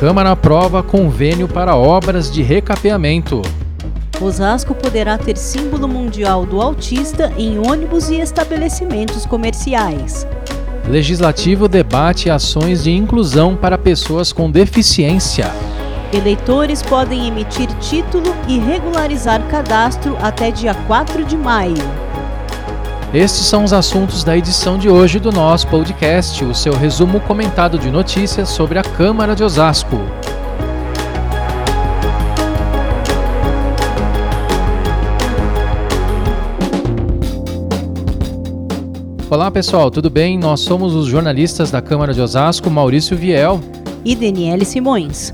Câmara aprova convênio para obras de recapeamento. Osasco poderá ter símbolo mundial do autista em ônibus e estabelecimentos comerciais. Legislativo debate ações de inclusão para pessoas com deficiência. Eleitores podem emitir título e regularizar cadastro até dia 4 de maio. Estes são os assuntos da edição de hoje do nosso podcast, o seu resumo comentado de notícias sobre a Câmara de Osasco. Olá pessoal, tudo bem? Nós somos os jornalistas da Câmara de Osasco, Maurício Viel e Daniele Simões.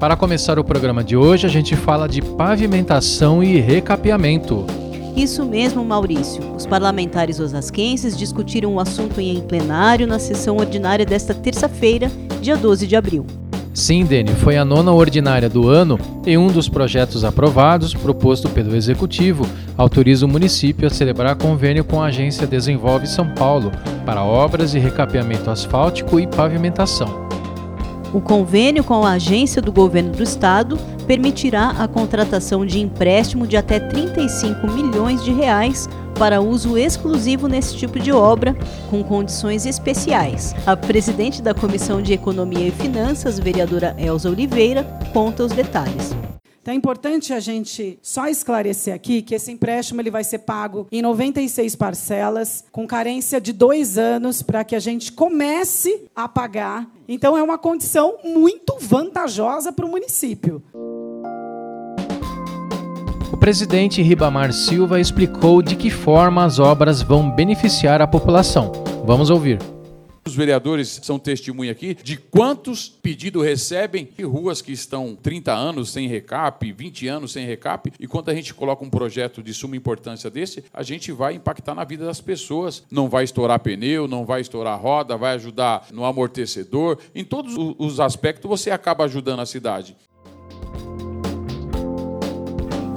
Para começar o programa de hoje, a gente fala de pavimentação e recapeamento. Isso mesmo, Maurício. Os parlamentares osasquenses discutiram o assunto em plenário na sessão ordinária desta terça-feira, dia 12 de abril. Sim, Dene, foi a nona ordinária do ano e um dos projetos aprovados, proposto pelo Executivo, autoriza o município a celebrar convênio com a agência Desenvolve São Paulo para obras de recapeamento asfáltico e pavimentação. O convênio com a agência do governo do estado permitirá a contratação de empréstimo de até 35 milhões de reais para uso exclusivo nesse tipo de obra, com condições especiais. A presidente da Comissão de Economia e Finanças, vereadora Elza Oliveira, conta os detalhes. Então é importante a gente só esclarecer aqui que esse empréstimo ele vai ser pago em 96 parcelas, com carência de dois anos, para que a gente comece a pagar. Então é uma condição muito vantajosa para o município. O presidente Ribamar Silva explicou de que forma as obras vão beneficiar a população. Vamos ouvir. Os vereadores são testemunha aqui de quantos pedidos recebem de ruas que estão 30 anos sem recap, 20 anos sem recap, e quando a gente coloca um projeto de suma importância desse, a gente vai impactar na vida das pessoas. Não vai estourar pneu, não vai estourar roda, vai ajudar no amortecedor. Em todos os aspectos você acaba ajudando a cidade.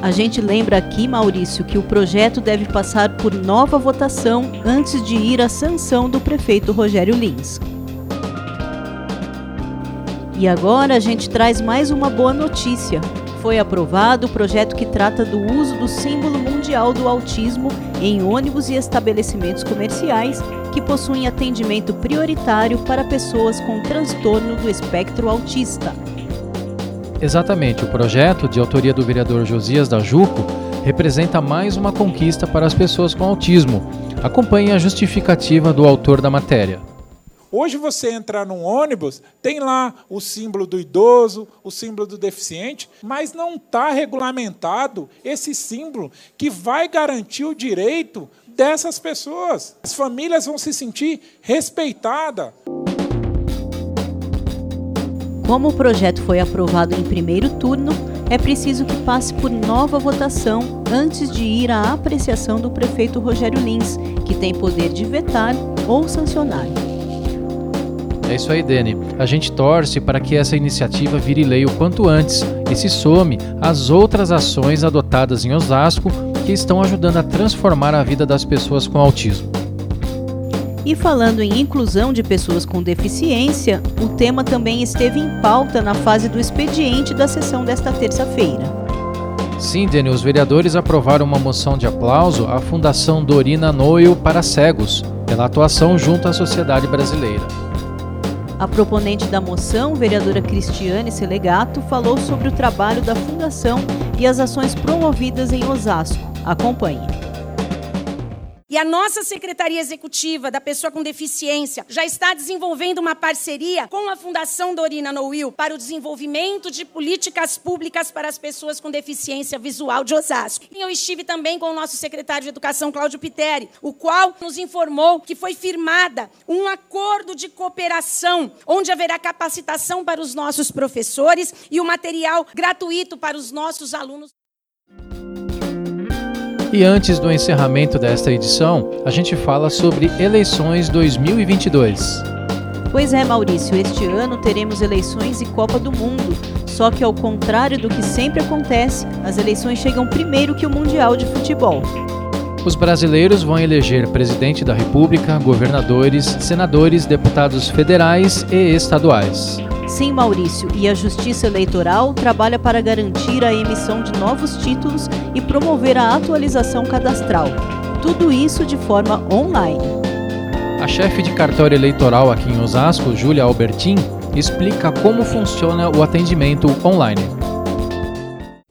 A gente lembra aqui, Maurício, que o projeto deve passar por nova votação antes de ir à sanção do prefeito Rogério Lins. E agora a gente traz mais uma boa notícia. Foi aprovado o projeto que trata do uso do símbolo mundial do autismo em ônibus e estabelecimentos comerciais que possuem atendimento prioritário para pessoas com transtorno do espectro autista. Exatamente, o projeto, de autoria do vereador Josias da Juco, representa mais uma conquista para as pessoas com autismo. Acompanhe a justificativa do autor da matéria. Hoje você entra num ônibus, tem lá o símbolo do idoso, o símbolo do deficiente, mas não está regulamentado esse símbolo que vai garantir o direito dessas pessoas. As famílias vão se sentir respeitadas. Como o projeto foi aprovado em primeiro turno, é preciso que passe por nova votação antes de ir à apreciação do prefeito Rogério Lins, que tem poder de vetar ou sancionar. É isso aí, Dani. A gente torce para que essa iniciativa vire lei o quanto antes e se some às outras ações adotadas em Osasco que estão ajudando a transformar a vida das pessoas com autismo. E falando em inclusão de pessoas com deficiência, o tema também esteve em pauta na fase do expediente da sessão desta terça-feira. Sim, Dani, os vereadores aprovaram uma moção de aplauso à Fundação Dorina Noel para Cegos, pela atuação junto à sociedade brasileira. A proponente da moção, vereadora Cristiane Selegato, falou sobre o trabalho da Fundação e as ações promovidas em Osasco. Acompanhe. E a nossa Secretaria Executiva da Pessoa com Deficiência já está desenvolvendo uma parceria com a Fundação Dorina Noil para o desenvolvimento de políticas públicas para as pessoas com deficiência visual de Osasco. E eu estive também com o nosso secretário de Educação, Cláudio Piteri, o qual nos informou que foi firmada um acordo de cooperação, onde haverá capacitação para os nossos professores e o material gratuito para os nossos alunos. E antes do encerramento desta edição, a gente fala sobre eleições 2022. Pois é, Maurício, este ano teremos eleições e Copa do Mundo. Só que, ao contrário do que sempre acontece, as eleições chegam primeiro que o Mundial de Futebol. Os brasileiros vão eleger presidente da República, governadores, senadores, deputados federais e estaduais. Sim Maurício e a Justiça Eleitoral trabalha para garantir a emissão de novos títulos e promover a atualização cadastral. Tudo isso de forma online. A chefe de cartório eleitoral aqui em Osasco, Júlia Albertin, explica como funciona o atendimento online.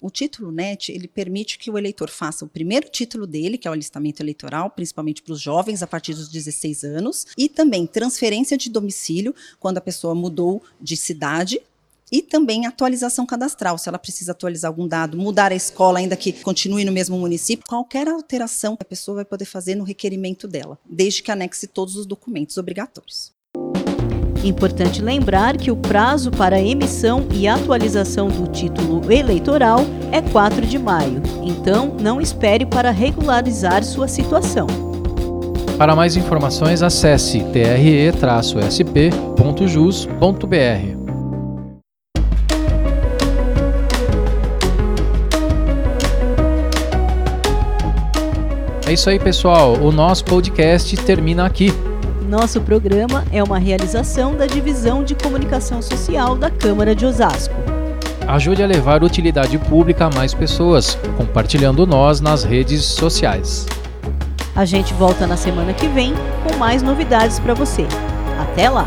O título NET, ele permite que o eleitor faça o primeiro título dele, que é o alistamento eleitoral, principalmente para os jovens a partir dos 16 anos, e também transferência de domicílio, quando a pessoa mudou de cidade, e também atualização cadastral, se ela precisa atualizar algum dado, mudar a escola, ainda que continue no mesmo município, qualquer alteração a pessoa vai poder fazer no requerimento dela, desde que anexe todos os documentos obrigatórios. Importante lembrar que o prazo para emissão e atualização do título eleitoral é 4 de maio, então não espere para regularizar sua situação. Para mais informações, acesse tre-sp.jus.br. É isso aí, pessoal. O nosso podcast termina aqui. Nosso programa é uma realização da Divisão de Comunicação Social da Câmara de Osasco. Ajude a levar utilidade pública a mais pessoas, compartilhando nós nas redes sociais. A gente volta na semana que vem com mais novidades para você. Até lá!